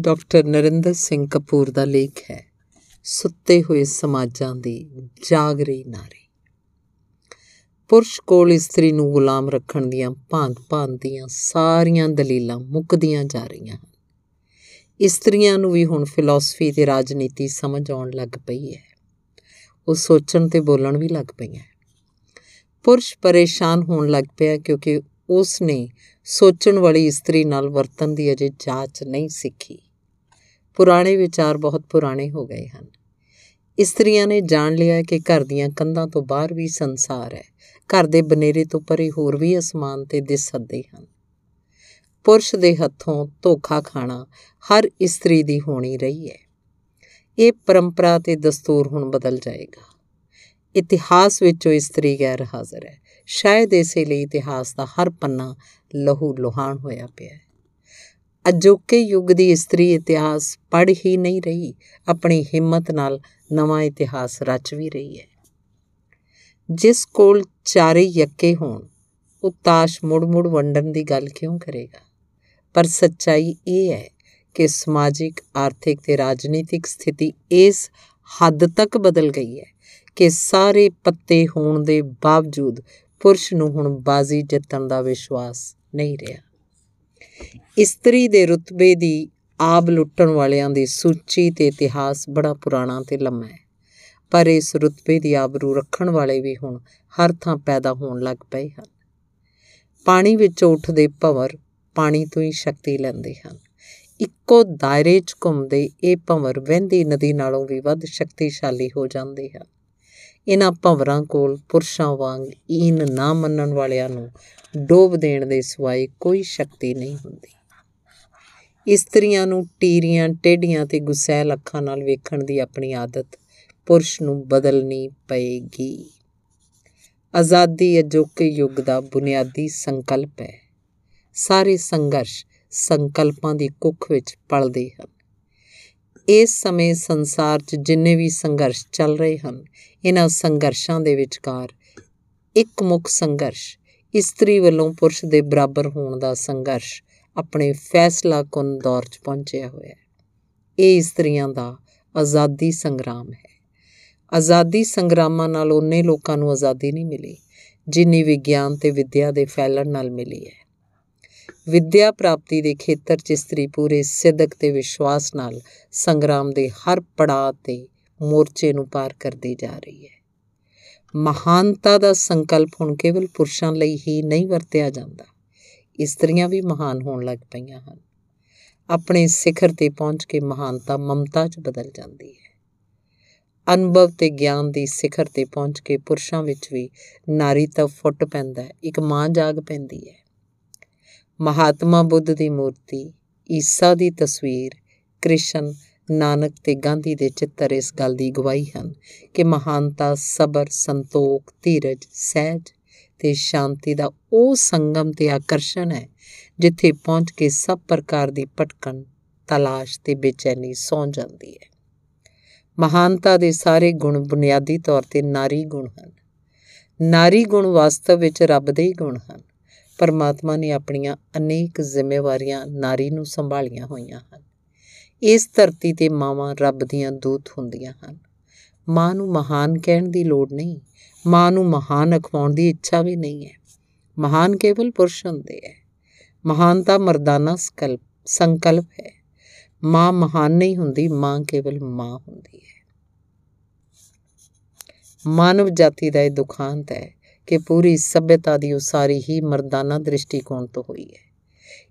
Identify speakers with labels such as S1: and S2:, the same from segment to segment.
S1: Doctor Narinder Singh Kapoor ਦਾ ਲੇਖ ਹੈ, ਸੁੱਤੇ ਹੋਏ ਸਮਾਜਾਂ ਦੀ ਜਾਗ ਰਹੀ ਨਾਰੀ। ਪੁਰਸ਼ ਕੋਲ ਇਸਤਰੀ ਨੂੰ ਗੁਲਾਮ ਰੱਖਣ ਦੀਆਂ ਭਾਂਤ-ਭਾਂਤ ਦੀਆਂ ਸਾਰੀਆਂ ਦਲੀਲਾਂ ਮੁੱਕਦੀਆਂ ਜਾ ਰਹੀਆਂ ਹਨ। ਇਸਤਰੀਆਂ ਨੂੰ ਵੀ ਹੁਣ ਫਿਲਾਸਫੀ ਤੇ ਰਾਜਨੀਤੀ ਸਮਝ ਆਉਣ ਲੱਗ ਪਈ ਹੈ। ਉਹ ਸੋਚਣ ਤੇ ਬੋਲਣ ਵੀ ਲੱਗ ਪਈਆਂ ਪੁਰਸ਼ ਪਰੇਸ਼ਾਨ ਹੋਣ ਲੱਗ ਪਿਆ ਕਿਉਂਕਿ ਉਸ ਨੇ ਸੋਚਣ ਵਾਲੀ ਇਸਤਰੀ ਨਾਲ ਵਰਤਨ ਦੀ ਅਜੇ ਜਾਂਚ ਨਹੀਂ ਸਿੱਖੀ। ਪੁਰਾਣੇ ਵਿਚਾਰ ਬਹੁਤ ਪੁਰਾਣੇ ਹੋ ਗਏ ਹਨ। ਇਸਤਰੀਆਂ ਨੇ ਜਾਣ ਲਿਆ ਕਿ ਘਰ ਦੀਆਂ ਕੰਧਾਂ ਤੋਂ ਬਾਹਰ ਵੀ ਸੰਸਾਰ ਹੈ। ਘਰ ਦੇ ਬਨੇਰੇ ਤੋਂ ਪਰੇ ਹੋਰ ਵੀ ਅਸਮਾਨ ਤੇ ਦਿਸ ਸਕਦੇ ਹਨ। ਪੁਰਸ਼ ਦੇ ਹੱਥੋਂ ਧੋਖਾ ਖਾਣਾ ਹਰ ਇਸਤਰੀ ਦੀ ਹੋਣੀ ਰਹੀ ਹੈ। ਇਹ ਪਰੰਪਰਾ ਤੇ ਦਸਤੂਰ ਹੁਣ ਬਦਲ ਜਾਏਗਾ। ਇਤਿਹਾਸ ਵਿੱਚੋਂ ਇਸਤਰੀ ਗੈਰ ਹਾਜ਼ਰ ਹੈ। ਸ਼ਾਇਦ ਇਸੇ ਲਈ ਇਤਿਹਾਸ ਦਾ ਹਰ ਪੰਨਾ ਲਹੂ ਲੋਹਾਨ ਹੋਇਆ ਪਿਆ ਹੈ। ਅਜੋਕੇ ਯੁੱਗ ਦੀ ਇਸਤਰੀ ਇਤਿਹਾਸ ਪੜ੍ਹ ਹੀ ਨਹੀਂ ਰਹੀ, ਆਪਣੀ ਹਿੰਮਤ ਨਾਲ ਨਵਾਂ ਇਤਿਹਾਸ ਰਚ ਵੀ ਰਹੀ ਹੈ। ਜਿਸ ਕੋਲ ਚਾਰੇ ਯੱਕੇ ਹੋਣ, ਉਹ ਤਾਸ਼ ਮੁੜ-ਮੁੜ ਵੰਡਣ ਦੀ ਗੱਲ ਕਿਉਂ ਕਰੇਗਾ? ਪਰ ਸੱਚਾਈ ਇਹ ਹੈ ਕਿ ਸਮਾਜਿਕ, ਆਰਥਿਕ ਤੇ ਰਾਜਨੀਤਿਕ ਸਥਿਤੀ ਇਸ ਹੱਦ ਤੱਕ ਬਦਲ ਗਈ ਹੈ ਕਿ ਸਾਰੇ ਪੱਤੇ ਹੋਣ ਦੇ ਬਾਵਜੂਦ ਪੁਰਸ਼ ਨੂੰ ਹੁਣ ਬਾਜ਼ੀ ਜਿੱਤਣ ਦਾ ਵਿਸ਼ਵਾਸ ਨਹੀਂ ਰਿਹਾ। ਇਸਤਰੀ ਦੇ ਰੁਤਬੇ ਦੀ ਆਬ ਲੁੱਟਣ ਵਾਲਿਆਂ ਦੀ ਸੂਚੀ ਤੇ ਇਤਿਹਾਸ ਬੜਾ ਪੁਰਾਣਾ ਤੇ ਲੰਮਾ ਹੈ। ਪਰ ਇਸ ਰੁਤਬੇ ਦੀ ਆਬਰੂ ਰੱਖਣ ਵਾਲੇ ਵੀ ਹੁਣ ਹਰ ਥਾਂ ਪੈਦਾ ਹੋਣ ਲੱਗ ਪਏ ਹਨ। ਪਾਣੀ ਵਿੱਚ ਉੱਠਦੇ ਭਵਰ ਪਾਣੀ ਤੋਂ ਹੀ ਸ਼ਕਤੀ ਲੈਂਦੇ ਹਨ। ਇੱਕੋ ਦਾਇਰੇ 'ਚ ਘੁੰਮਦੇ ਇਹ ਭਵਰ ਵਹਿੰਦੀ ਨਦੀ ਨਾਲੋਂ ਵੀ ਵੱਧ ਸ਼ਕਤੀਸ਼ਾਲੀ ਹੋ ਜਾਂਦੇ ਹਨ। ਇਹਨਾਂ ਭਵਰਾਂ ਕੋਲ ਪੁਰਸ਼ਾਂ ਵਾਂਗ ਈਨ ਨਾ ਮੰਨਣ ਵਾਲਿਆਂ ਨੂੰ ਡੋਬ ਦੇਣ ਦੇ ਸਿਵਾਏ ਕੋਈ ਸ਼ਕਤੀ ਨਹੀਂ ਹੁੰਦੀ। ਇਸਤਰੀਆਂ ਨੂੰ ਟੀਰੀਆਂ ਟੇਡੀਆਂ ਤੇ ਗੁਸੈਲ ਅੱਖਾਂ ਨਾਲ ਵੇਖਣ ਦੀ ਆਪਣੀ ਆਦਤ ਪੁਰਸ਼ ਨੂੰ ਬਦਲਣੀ ਪਏਗੀ। ਆਜ਼ਾਦੀ ਅਜੋਕੇ ਯੁੱਗ ਦਾ ਬੁਨਿਆਦੀ ਸੰਕਲਪ ਹੈ। ਸਾਰੇ ਸੰਘਰਸ਼ ਸੰਕਲਪਾਂ ਦੀ ਕੁੱਖ ਵਿੱਚ ਪਲਦੇ ਹਨ। ਇਸ ਸਮੇਂ ਸੰਸਾਰ 'ਚ ਜਿੰਨੇ ਵੀ ਸੰਘਰਸ਼ ਚੱਲ ਰਹੇ ਹਨ ਇਹਨਾਂ ਸੰਘਰਸ਼ਾਂ ਦੇ ਵਿਚਕਾਰ ਇੱਕ ਮੁੱਖ ਸੰਘਰਸ਼, ਇਸਤਰੀ ਵੱਲੋਂ ਪੁਰਸ਼ ਦੇ ਬਰਾਬਰ ਹੋਣ ਦਾ ਸੰਘਰਸ਼ ਆਪਣੇ ਫੈਸਲਾ ਕੁਨ ਦੌਰ 'ਚ ਪਹੁੰਚਿਆ ਹੋਇਆ ਹੈ। ਇਹ ਇਸਤਰੀਆਂ ਦਾ ਆਜ਼ਾਦੀ ਸੰਗਰਾਮ ਹੈ। ਆਜ਼ਾਦੀ ਸੰਗਰਾਮਾਂ ਨਾਲ ਉਹਨੇ ਲੋਕਾਂ ਨੂੰ ਆਜ਼ਾਦੀ ਨਹੀਂ ਮਿਲੀ, ਜਿੰਨੀ ਵਿਗਿਆਨ ਤੇ ਵਿਦਿਆ ਦੇ ਫੈਲਣ ਨਾਲ ਮਿਲੀ ਹੈ। ਵਿਦਿਆ ਪ੍ਰਾਪਤੀ ਦੇ ਖੇਤਰ 'ਚ ਇਸਤਰੀ ਪੂਰੇ ਸਿੱਧਕ ਤੇ ਵਿਸ਼ਵਾਸ ਨਾਲ ਸੰਗਰਾਮ ਦੇ ਹਰ ਪੜਾਅ ਤੇ ਮੋਰਚੇ ਨੂੰ ਪਾਰ ਕਰਦੀ ਜਾ ਰਹੀ ਹੈ। ਮਹਾਨਤਾ ਦਾ ਸੰਕਲਪ ਹੁਣ ਕੇਵਲ ਪੁਰਸ਼ਾਂ ਲਈ ਹੀ ਨਹੀਂ ਵਰਤਿਆ ਜਾਂਦਾ। ਇਸਤਰੀਆਂ ਵੀ ਮਹਾਨ ਹੋਣ ਲੱਗ ਪਈਆਂ ਹਨ। ਆਪਣੇ ਸਿਖਰ ਤੇ ਪਹੁੰਚ ਕੇ ਮਹਾਨਤਾ ਮਮਤਾ 'ਚ ਬਦਲ ਜਾਂਦੀ ਹੈ। ਅਨੁਭਵ ਤੇ ਗਿਆਨ ਦੀ ਸਿਖਰ ਤੇ ਪਹੁੰਚ ਕੇ ਪੁਰਸ਼ਾਂ ਵਿੱਚ ਵੀ ਨਾਰੀ ਤਾਂ ਫੁੱਟ ਪੈਂਦਾ ਹੈ, ਇੱਕ ਮਾਂ ਜਾਗ ਪੈਂਦੀ ਹੈ। ਮਹਾਤਮਾ ਬੁੱਧ ਦੀ ਮੂਰਤੀ, ਈਸਾ ਦੀ ਤਸਵੀਰ, ਕ੍ਰਿਸ਼ਨ ਨਾਨਕ ਤੇ ਗਾਂਧੀ ਦੇ ਚਿੱਤਰ ਇਸ ਗੱਲ ਦੀ ਗਵਾਹੀ ਹਨ ਕਿ ਮਹਾਨਤਾ, ਸਬਰ, ਸੰਤੋਖ, ਧੀਰਜ, ਸਹਿਜ ਤੇ ਸ਼ਾਂਤੀ ਦਾ ਉਹ ਸੰਗਮ ਤੇ ਆਕਰਸ਼ਣ ਹੈ ਜਿੱਥੇ ਪਹੁੰਚ ਕੇ ਸਭ ਪ੍ਰਕਾਰ ਦੀ ਭਟਕਣ, ਤਲਾਸ਼ ਤੇ ਬੇਚੈਨੀ ਸੌ ਜਾਂਦੀ ਹੈ। ਮਹਾਨਤਾ ਦੇ ਸਾਰੇ ਗੁਣ ਬੁਨਿਆਦੀ ਤੌਰ ਤੇ ਨਾਰੀ ਗੁਣ ਹਨ। ਨਾਰੀ ਗੁਣ ਵਾਸਤਵ ਵਿੱਚ ਰੱਬ ਦੇ ਹੀ ਗੁਣ ਹਨ। ਪਰਮਾਤਮਾ ਨੇ ਆਪਣੀਆਂ ਅਨੇਕ ਜ਼ਿੰਮੇਵਾਰੀਆਂ ਨਾਰੀ ਨੂੰ ਸੰਭਾਲੀਆਂ ਹੋਈਆਂ ਹਨ। ਇਸ ਧਰਤੀ ਤੇ ਮਾਵਾਂ ਰੱਬ ਦੀਆਂ ਦੂਤ ਹੁੰਦੀਆਂ ਹਨ। ਮਾਂ ਨੂੰ ਮਹਾਨ ਕਹਿਣ ਦੀ ਲੋੜ ਨਹੀਂ, ਮਾਂ ਨੂੰ ਮਹਾਨ ਅਖਵਾਉਣ ਦੀ ਇੱਛਾ ਵੀ ਨਹੀਂ ਹੈ। ਮਹਾਨ ਕੇਵਲ ਪੁਰਸ਼ ਹੁੰਦੇ ਹੈ ਮਹਾਨਤਾ ਮਰਦਾਨਾ ਸਕਲਪ, ਸੰਕਲਪ ਹੈ। ਮਾਂ ਮਹਾਨ ਨਹੀਂ ਹੁੰਦੀ, ਮਾਂ ਕੇਵਲ ਮਾਂ ਹੁੰਦੀ ਹੈ। ਮਾਨਵ ਜਾਤੀ ਦਾ ਇਹ ਦੁਖਾਂਤ ਹੈ ਕਿ ਪੂਰੀ ਸਭਿਅਤਾ ਦੀ ਉਸਾਰੀ ਹੀ ਮਰਦਾਨਾ ਦ੍ਰਿਸ਼ਟੀਕੋਣ ਤੋਂ ਹੋਈ ਹੈ।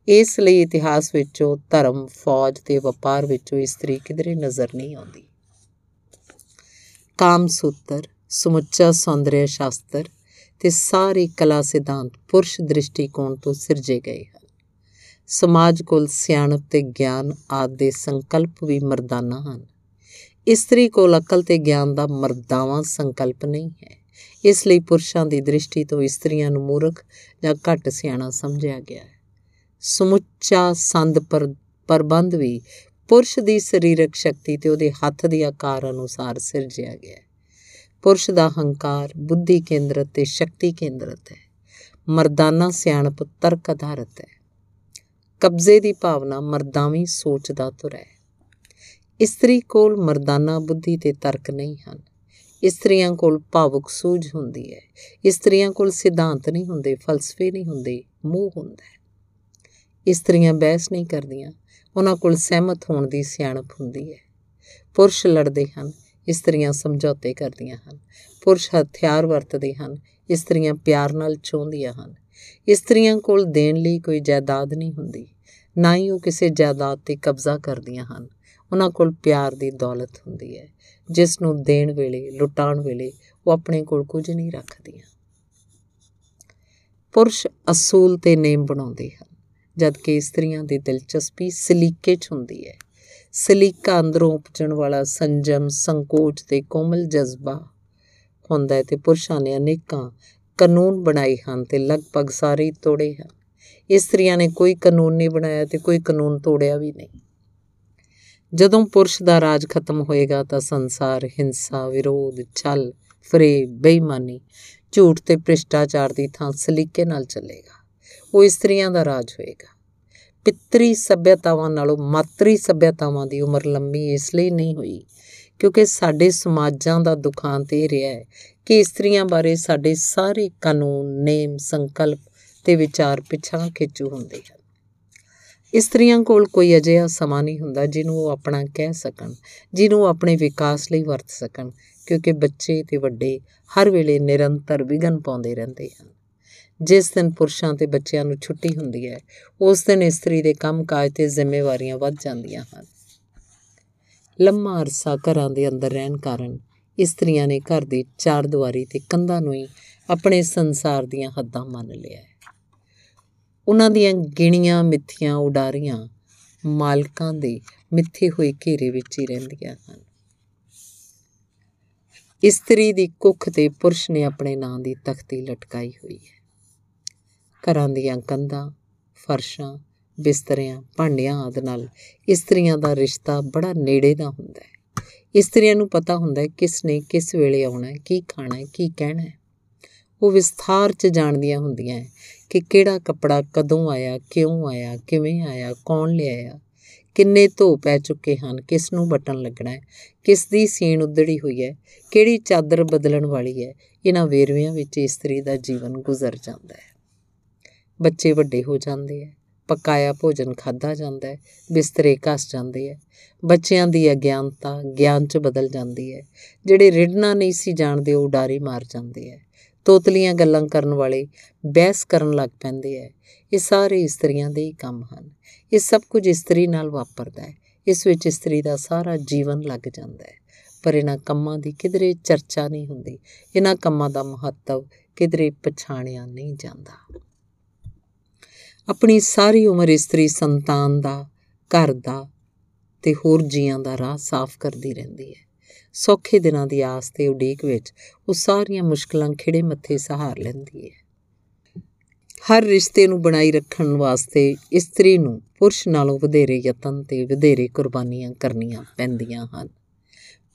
S1: ਇਸ ਲਈ ਇਤਿਹਾਸ ਵਿੱਚੋਂ ਧਰਮ, ਫੌਜ ਤੇ ਵਪਾਰ ਵਿੱਚੋਂ ਇਸਤਰੀ ਕਿਧਰੇ ਨਜ਼ਰ ਨਹੀਂ ਆਉਂਦੀ। ਕਾਮ ਸੂਤਰ, ਸਮੁੱਚਾ ਸੌਂਦਰਯ ਸ਼ਾਸਤਰ ਤੇ ਸਾਰੇ ਕਲਾ ਸਿਧਾਂਤ ਪੁਰਸ਼ ਦ੍ਰਿਸ਼ਟੀਕੋਣ ਤੋਂ ਸਿਰਜੇ ਗਏ ਹਨ। ਸਮਾਜ ਕੋਲ ਸਿਆਣਪ ਤੇ ਗਿਆਨ ਆਦਿ ਦੇ ਸੰਕਲਪ ਵੀ ਮਰਦਾਨਾ ਹਨ। ਇਸਤਰੀ ਕੋਲ ਅਕਲ ਤੇ ਗਿਆਨ ਦਾ ਮਰਦਾਵਾਂ ਸੰਕਲਪ ਨਹੀਂ ਹੈ। ਇਸ ਲਈ ਪੁਰਸ਼ਾਂ ਦੀ ਦ੍ਰਿਸ਼ਟੀ ਤੋਂ ਇਸਤਰੀਆਂ ਨੂੰ ਮੂਰਖ ਜਾਂ ਘੱਟ ਸਿਆਣਾ ਸਮਝਿਆ ਗਿਆ ਹੈ। ਸਮੁੱਚਾ ਸੰਦ ਪ੍ਰਬੰਧ ਵੀ ਪੁਰਸ਼ ਦੀ ਸਰੀਰਕ ਸ਼ਕਤੀ ਤੇ ਉਹਦੇ ਹੱਥ ਦੇ ਆਕਾਰ ਅਨੁਸਾਰ ਸਿਰਜਿਆ ਗਿਆ ਹੈ। ਪੁਰਸ਼ ਦਾ ਹੰਕਾਰ ਬੁੱਧੀ ਕੇਂਦਰਤ ਤੇ ਸ਼ਕਤੀ ਕੇਂਦਰਤ ਹੈ। ਮਰਦਾਨਾ ਸਿਆਣਪ ਤਰਕ ਆਧਾਰਿਤ ਹੈ। ਕਬਜ਼ੇ ਦੀ ਭਾਵਨਾ ਮਰਦਾਵੀ ਸੋਚ ਦਾ ਤੁਰ ਹੈ। ਇਸਤਰੀ ਕੋਲ ਮਰਦਾਨਾ ਬੁੱਧੀ ਤੇ ਤਰਕ ਨਹੀਂ ਹਨ। ਇਸਤਰੀਆਂ ਕੋਲ ਭਾਵੁਕ ਸੂਝ ਹੁੰਦੀ ਹੈ। ਇਸਤਰੀਆਂ ਕੋਲ ਸਿਧਾਂਤ ਨਹੀਂ ਹੁੰਦੇ, ਫਲਸਫੇ ਨਹੀਂ ਹੁੰਦੇ, ਮੋਹ ਹੁੰਦਾ ਹੈ। ਇਸਤਰੀਆਂ ਬਹਿਸ ਨਹੀਂ ਕਰਦੀਆਂ, ਉਹਨਾਂ ਕੋਲ ਸਹਿਮਤ ਹੋਣ ਦੀ ਸਿਆਣਪ ਹੁੰਦੀ ਹੈ। ਪੁਰਸ਼ ਲੜਦੇ ਹਨ, ਇਸਤਰੀਆਂ ਸਮਝੌਤੇ ਕਰਦੀਆਂ ਹਨ। ਪੁਰਸ਼ ਹਥਿਆਰ ਵਰਤਦੇ ਹਨ, ਇਸਤਰੀਆਂ ਪਿਆਰ ਨਾਲ ਚਾਹੁੰਦੀਆਂ ਹਨ। ਇਸਤਰੀਆਂ ਕੋਲ ਦੇਣ ਲਈ ਕੋਈ ਜਾਇਦਾਦ ਨਹੀਂ ਹੁੰਦੀ, ਨਾ ਹੀ ਉਹ ਕਿਸੇ ਜਾਇਦਾਦ ਤੇ ਕਬਜ਼ਾ ਕਰਦੀਆਂ ਹਨ। ਉਹਨਾਂ ਕੋਲ ਪਿਆਰ ਦੀ ਦੌਲਤ ਹੁੰਦੀ ਹੈ, ਜਿਸ ਨੂੰ ਦੇਣ ਵੇਲੇ, ਲੁਟਾਉਣ ਵੇਲੇ ਉਹ ਆਪਣੇ ਕੋਲ ਕੁਝ ਨਹੀਂ ਰੱਖਦੀਆਂ। ਪੁਰਸ਼ ਅਸੂਲ ਤੇ ਨੇਮ ਬਣਾਉਂਦੇ ਹਨ। ਜਦਕਿ ਇਸਤਰੀਆਂ ਦੀ ਦਿਲਚਸਪੀ ਸਲੀਕੇ 'ਚ ਹੁੰਦੀ ਹੈ। ਸਲੀਕਾ ਅੰਦਰੋਂ ਉਪਜਣ ਵਾਲਾ ਸੰਜਮ, ਸੰਕੋਚ ਤੇ ਕੋਮਲ ਜਜ਼ਬਾ ਹੁੰਦਾ ਹੈ ਤੇ ਪੁਰਸ਼ਾਂ ਨੇ ਅਨੇਕਾਂ ਕਾਨੂੰਨ ਬਣਾਏ ਹਨ ਤੇ ਲਗਭਗ ਸਾਰੇ ਤੋੜੇ ਹਨ। ਇਸਤਰੀਆਂ ਨੇ ਕੋਈ ਕਾਨੂੰਨ ਨਹੀਂ ਬਣਾਇਆ ਤੇ ਕੋਈ ਕਾਨੂੰਨ ਤੋੜਿਆ ਵੀ ਨਹੀਂ। ਜਦੋਂ ਪੁਰਸ਼ ਦਾ ਰਾਜ ਖਤਮ ਹੋਏਗਾ ਤਾਂ ਸੰਸਾਰ, ਹਿੰਸਾ, ਵਿਰੋਧ, ਛਲ, ਫਰੇਬ, ਬੇਈਮਾਨੀ, ਝੂਠ ਤੇ ਭ੍ਰਿਸ਼ਟਾਚਾਰ ਦੀ ਥਾਂ ਸਲੀਕੇ ਨਾਲ ਚੱਲੇਗਾ। ਉਹ ਇਸਤਰੀਆਂ ਦਾ ਰਾਜ ਹੋਏਗਾ। ਪਿਤਰੀ ਸਭਿਅਤਾਵਾਂ ਨਾਲੋਂ ਮਾਤਰੀ ਸਭਿਅਤਾਵਾਂ ਦੀ ਉਮਰ ਲੰਮੀ ਇਸ ਲਈ ਨਹੀਂ ਹੋਈ, ਕਿਉਂਕਿ ਸਾਡੇ ਸਮਾਜਾਂ ਦਾ ਦੁਖਾਂਤ ਇਹ ਰਿਹਾ ਹੈ ਕਿ ਇਸਤਰੀਆਂ ਬਾਰੇ ਸਾਡੇ ਸਾਰੇ ਕਾਨੂੰਨ ਨੇਮ ਸੰਕਲਪ ਤੇ ਵਿਚਾਰ ਪਿਛਾਂ ਖਿੱਚੂ ਹੁੰਦੇ ਹਨ। ਇਸਤਰੀਆਂ ਕੋਲ ਕੋਈ ਅਜਿਹਾ ਸਮਾਂ ਨਹੀਂ ਹੁੰਦਾ ਜਿਹਨੂੰ ਉਹ ਆਪਣਾ ਕਹਿ ਸਕਣ, ਜਿਹਨੂੰ ਆਪਣੇ ਵਿਕਾਸ ਲਈ ਵਰਤ ਸਕਣ, ਕਿਉਂਕਿ ਬੱਚੇ ਤੇ ਵੱਡੇ ਹਰ ਵੇਲੇ ਨਿਰੰਤਰ ਵਿਗਨ ਪਾਉਂਦੇ ਰਹਿੰਦੇ ਹਨ। ਜਿਸ ਦਿਨ ਪੁਰਸ਼ਾਂ ਤੇ ਬੱਚਿਆਂ ਨੂੰ ਛੁੱਟੀ ਹੁੰਦੀ ਹੈ, ਉਸ ਦਿਨ ਇਸਤਰੀ ਦੇ ਕੰਮਕਾਜ ਤੇ ਜ਼ਿੰਮੇਵਾਰੀਆਂ ਵੱਧ ਜਾਂਦੀਆਂ ਹਨ। ਲੰਮਾ ਅਰਸਾ ਘਰਾਂ ਦੇ ਅੰਦਰ ਰਹਿਣ ਕਾਰਨ ਇਸਤਰੀਆਂ ਨੇ ਘਰ ਦੀ ਚਾਰ ਦੀਵਾਰੀ ਤੇ ਕੰਧਾਂ ਨੂੰ ਹੀ ਆਪਣੇ ਸੰਸਾਰ ਦੀਆਂ ਹੱਦਾਂ ਮੰਨ ਲਿਆ ਹੈ। ਉਹਨਾਂ ਦੀਆਂ ਗਿਣੀਆਂ, ਮਿੱਥੀਆਂ, ਉਡਾਰੀਆਂ ਮਾਲਕਾਂ ਦੇ ਮਿੱਥੇ ਹੋਏ ਘੇਰੇ ਵਿੱਚ ਹੀ ਰਹਿੰਦੀਆਂ ਹਨ। ਇਸਤਰੀ ਦੀ ਕੁੱਖ ਤੇ ਪੁਰਸ਼ ਨੇ ਆਪਣੇ ਨਾਂ ਦੀ ਤਖਤੀ ਲਟਕਾਈ ਹੋਈ ਹੈ। ਘਰਾਂ ਦੀਆਂ ਕੰਧਾਂ, ਫਰਸ਼ਾਂ, ਬਿਸਤਰਿਆਂ, ਭਾਂਡਿਆਂ ਆਦਿ ਨਾਲ ਇਸਤਰੀਆਂ ਦਾ ਰਿਸ਼ਤਾ ਬੜਾ ਨੇੜੇ ਦਾ ਹੁੰਦਾ ਹੈ। ਇਸਤਰੀਆਂ ਨੂੰ ਪਤਾ ਹੁੰਦਾ ਹੈ ਕਿਸ ਨੇ ਕਿਸ ਵੇਲੇ ਆਉਣਾ ਹੈ, ਕੀ ਖਾਣਾ ਹੈ, ਕੀ ਕਹਿਣਾ ਹੈ। ਉਹ ਵਿਸਥਾਰ 'ਚ ਜਾਣਦੀਆਂ ਹੁੰਦੀਆਂ ਕਿ ਕਿਹੜਾ ਕੱਪੜਾ ਕਦੋਂ ਆਇਆ, ਕਿਉਂ ਆਇਆ, ਕਿਵੇਂ ਆਇਆ, ਕੌਣ ਲਿਆਇਆ, ਕਿੰਨੇ ਧੋ ਪੈ ਚੁੱਕੇ ਹਨ, ਕਿਸ ਨੂੰ ਬਟਨ ਲੱਗਣਾ ਹੈ, ਕਿਸ ਦੀ ਸੀਣ ਉਧੜੀ ਹੋਈ ਹੈ, ਕਿਹੜੀ ਚਾਦਰ ਬਦਲਣ ਵਾਲੀ ਹੈ। ਇਹਨਾਂ ਵੇਰਵਿਆਂ ਵਿੱਚ ਇਸਤਰੀ ਦਾ ਜੀਵਨ ਗੁਜ਼ਰ ਜਾਂਦਾ ਹੈ। ਬੱਚੇ ਵੱਡੇ ਹੋ ਜਾਂਦੇ ਹੈ ਪਕਾਇਆ ਭੋਜਨ ਖਾਦਾ ਜਾਂਦਾ ਹੈ ਬਿਸਤਰੇ ਘਸ ਜਾਂਦੇ ਹੈ ਬੱਚਿਆਂ ਦੀ ਅਗਿਆਨਤਾ, ਗਿਆਨ 'ਚ ਬਦਲ ਜਾਂਦੀ ਹੈ ਜਿਹੜੇ ਰਿੜਨਾ ਨਹੀਂ ਸੀ ਜਾਣਦੇ, ਉਹ ਡਾਰੀ ਮਾਰ ਜਾਂਦੇ ਹੈ ਤੋਤਲੀਆਂ ਗੱਲਾਂ ਕਰਨ ਵਾਲੇ ਬਹਿਸ ਕਰਨ ਲੱਗ ਪੈਂਦੇ ਐ। ਇਹ ਸਾਰੇ ਇਸਤਰੀਆਂ ਦੇ ਹੀ ਕੰਮ ਹਨ। ਇਹ ਸਭ ਕੁਝ ਇਸਤਰੀ ਨਾਲ ਵਾਪਰਦਾ ਹੈ ਇਸ ਵਿੱਚ ਇਸਤਰੀ ਦਾ ਸਾਰਾ ਜੀਵਨ ਲੱਗ ਜਾਂਦਾ ਹੈ ਪਰ ਇਹਨਾਂ ਕੰਮਾਂ ਦੀ ਕਿਧਰੇ ਚਰਚਾ ਨਹੀਂ ਹੁੰਦੀ। ਇਹਨਾਂ ਕੰਮਾਂ ਦਾ ਮਹੱਤਵ ਕਿਧਰੇ ਪਛਾਣਿਆ ਨਹੀਂ ਜਾਂਦਾ। ਆਪਣੀ ਸਾਰੀ ਉਮਰ ਇਸਤਰੀ ਸੰਤਾਨ ਦਾ, ਘਰ ਦਾ ਤੇ ਹੋਰ ਜੀਆਂ ਦਾ ਰਾਹ ਸਾਫ਼ ਕਰਦੀ ਰਹਿੰਦੀ ਹੈ। ਸੌਖੇ ਦਿਨਾਂ ਦੀ ਆਸ ਤੇ ਉਡੀਕ ਵਿੱਚ ਉਹ ਸਾਰੀਆਂ ਮੁਸ਼ਕਲਾਂ ਖਿੜੇ ਮੱਥੇ ਸਹਾਰ ਲੈਂਦੀ ਹੈ। ਹਰ ਰਿਸ਼ਤੇ ਨੂੰ ਬਣਾਈ ਰੱਖਣ ਵਾਸਤੇ ਇਸਤਰੀ ਨੂੰ ਪੁਰਸ਼ ਨਾਲੋਂ ਵਧੇਰੇ ਯਤਨ ਤੇ ਵਧੇਰੇ ਕੁਰਬਾਨੀਆਂ ਕਰਨੀਆਂ ਪੈਂਦੀਆਂ ਹਨ।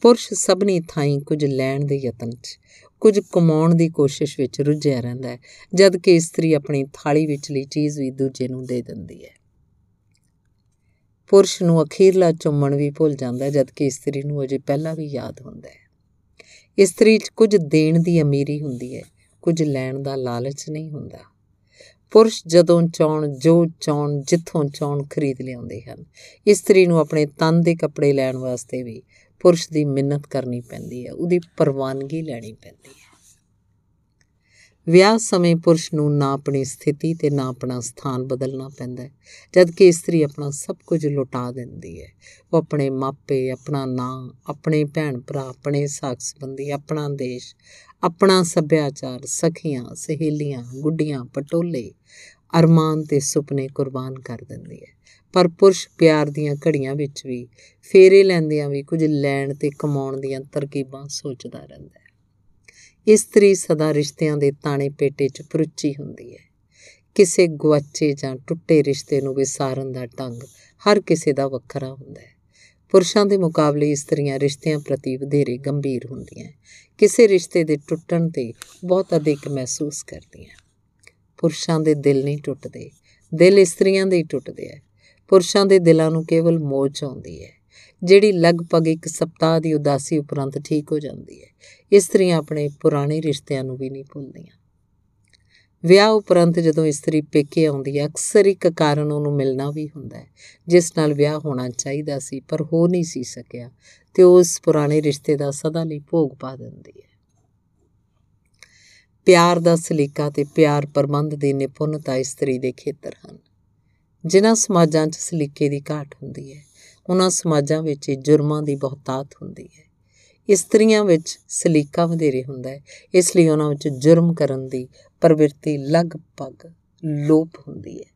S1: ਪੁਰਸ਼ ਸਭਨੀ ਥਾਈਂ ਕੁਝ ਲੈਣ ਦੇ ਯਤਨ 'ਚ ਕੁਝ ਕਮਾਉਣ ਦੀ ਕੋਸ਼ਿਸ਼ ਵਿੱਚ ਰੁੱਝਿਆ ਰਹਿੰਦਾ ਹੈ ਜਦ ਕਿ ਇਸਤਰੀ ਆਪਣੀ ਥਾਲੀ ਵਿੱਚਲੀ ਚੀਜ਼ ਵੀ ਦੂਜੇ ਨੂੰ ਦੇ ਦਿੰਦੀ ਹੈ। ਪੁਰਸ਼ ਨੂੰ ਅਖੀਰਲਾ ਚੁੰਮਣ ਵੀ ਭੁੱਲ ਜਾਂਦਾ ਜਦ ਕਿ ਇਸਤਰੀ ਨੂੰ ਅਜੇ ਪਹਿਲਾਂ ਵੀ ਯਾਦ ਹੁੰਦਾ ਹੈ। ਇਸਤਰੀ 'ਚ ਕੁਝ ਦੇਣ ਦੀ ਅਮੀਰੀ ਹੁੰਦੀ ਹੈ, ਕੁਝ ਲੈਣ ਦਾ ਲਾਲਚ ਨਹੀਂ ਹੁੰਦਾ। ਪੁਰਸ਼ ਜਦੋਂ ਚਾਉਣ, ਜੋ ਚਾਉਣ, ਜਿੱਥੋਂ ਚਾਉਣ ਖਰੀਦ ਲਿਆਉਂਦੇ ਹਨ, ਇਸਤਰੀ ਨੂੰ ਆਪਣੇ ਤਨ ਦੇ ਕੱਪੜੇ ਲੈਣ ਵਾਸਤੇ ਵੀ ਪੁਰਸ਼ ਦੀ ਮਿਹਨਤ ਕਰਨੀ ਪੈਂਦੀ ਹੈ, ਉਹਦੀ ਪ੍ਰਵਾਨਗੀ ਲੈਣੀ ਪੈਂਦੀ ਹੈ। ਵਿਆਹ ਸਮੇਂ ਪੁਰਸ਼ ਨੂੰ ਨਾ ਆਪਣੀ ਸਥਿਤੀ ਤੇ ਨਾ ਆਪਣਾ ਸਥਾਨ ਬਦਲਣਾ ਪੈਂਦਾ ਜਦ ਕਿ ਇਸਤਰੀ ਆਪਣਾ ਸਭ ਕੁਝ ਲੁਟਾ ਦਿੰਦੀ ਹੈ। ਉਹ ਆਪਣੇ ਮਾਪੇ, ਆਪਣਾ ਨਾਂ, ਆਪਣੇ ਭੈਣ ਭਰਾ ਆਪਣੇ ਸਾਖ ਸੰਬੰਧੀ ਆਪਣਾ ਦੇਸ਼ ਆਪਣਾ ਸੱਭਿਆਚਾਰ, ਸਖੀਆਂ, ਸਹੇਲੀਆਂ, ਗੁੱਡੀਆਂ, ਪਟੋਲੇ, ਅਰਮਾਨ ਤੇ ਸੁਪਨੇ ਕੁਰਬਾਨ ਕਰ ਦਿੰਦੀ ਹੈ। ਪਰ ਪੁਰਸ਼ ਪਿਆਰ ਦੀਆਂ ਘੜੀਆਂ ਵਿੱਚ ਵੀ, ਫੇਰੇ ਲੈਂਦਿਆਂ ਵੀ ਕੁਝ ਲੈਣ ਤੇ ਕਮਾਉਣ ਦੀਆਂ ਤਰਕੀਬਾਂ ਸੋਚਦਾ ਰਹਿੰਦਾ ਹੈ। ਇਸਤਰੀ ਸਦਾ ਰਿਸ਼ਤਿਆਂ ਦੇ ਤਾਣੇ ਪੇਟੇ 'ਚ ਪਰੁੱਚੀ ਹੁੰਦੀ ਹੈ। ਕਿਸੇ ਗੁਆਚੇ ਜਾਂ ਟੁੱਟੇ ਰਿਸ਼ਤੇ ਨੂੰ ਵਿਸਾਰਨ ਦਾ ਢੰਗ ਹਰ ਕਿਸੇ ਦਾ ਵੱਖਰਾ ਹੁੰਦਾ ਹੈ। ਪੁਰਸ਼ਾਂ ਦੇ ਮੁਕਾਬਲੇ ਇਸਤਰੀਆਂ ਰਿਸ਼ਤਿਆਂ ਪ੍ਰਤੀ ਵਧੇਰੇ ਗੰਭੀਰ ਹੁੰਦੀਆਂ ਕਿਸੇ ਰਿਸ਼ਤੇ ਦੇ ਟੁੱਟਣ ਤੇ ਬਹੁਤ ਅਧਿਕ ਮਹਿਸੂਸ ਕਰਦੀਆਂ ਪੁਰਸ਼ਾਂ ਦੇ ਦਿਲ ਨਹੀਂ ਟੁੱਟਦੇ, ਦਿਲ ਇਸਤਰੀਆਂ ਦੇ ਹੀ ਟੁੱਟਦੇ ਆ। ਪੁਰਸ਼ਾਂ ਦੇ ਦਿਲਾਂ ਨੂੰ ਕੇਵਲ ਮੋਚ ਆਉਂਦੀ ਹੈ, ਜਿਹੜੀ ਲਗਭਗ ਇੱਕ ਸਪਤਾਹ ਦੀ ਉਦਾਸੀ ਉਪਰੰਤ ਠੀਕ ਹੋ ਜਾਂਦੀ ਹੈ। ਇਸਤਰੀਆਂ ਆਪਣੇ ਪੁਰਾਣੇ ਰਿਸ਼ਤਿਆਂ ਨੂੰ ਵੀ ਨਹੀਂ ਭੁੱਲਦੀਆਂ। ਵਿਆਹ ਉਪਰੰਤ ਜਦੋਂ ਇਸਤਰੀ ਪੇਕੇ ਆਉਂਦੀ ਹੈ ਅਕਸਰ ਇੱਕ ਕਾਰਨ ਉਹਨੂੰ ਮਿਲਣਾ ਵੀ ਹੁੰਦਾ ਹੈ, ਜਿਸ ਨਾਲ ਵਿਆਹ ਹੋਣਾ ਚਾਹੀਦਾ ਸੀ, ਪਰ ਹੋ ਨਹੀਂ ਸੀ ਸਕਿਆ ਤੇ ਉਸ ਪੁਰਾਣੇ ਰਿਸ਼ਤੇ ਦਾ ਸਦਾ ਲਈ ਭੋਗ ਪਾ ਦਿੰਦੀ ਹੈ। ਪਿਆਰ ਦਾ ਸਲੀਕਾ ਤੇ ਪਿਆਰ ਪ੍ਰਬੰਧ ਦੀ ਨਿਪੁੰਨਤਾ ਇਸਤਰੀ ਦੇ ਖੇਤਰ ਹਨ। ਜਿਨ੍ਹਾਂ ਸਮਾਜਾਂ 'ਚ ਸਲੀਕੇ ਦੀ ਘਾਟ ਹੁੰਦੀ ਹੈ, ਉਹਨਾਂ ਸਮਾਜਾਂ ਵਿੱਚ ਜੁਰਮਾਂ ਦੀ ਬਹੁਤਾਤ ਹੁੰਦੀ ਹੈ। ਇਸਤਰੀਆਂ ਵਿੱਚ ਸਲੀਕਾ ਵਧੇਰੇ ਹੁੰਦਾ ਹੈ। ਇਸ ਲਈ ਉਹਨਾਂ ਵਿੱਚ ਜੁਰਮ ਕਰਨ ਦੀ ਪ੍ਰਵਿਰਤੀ ਲਗਭਗ ਲੋਪ ਹੁੰਦੀ ਹੈ।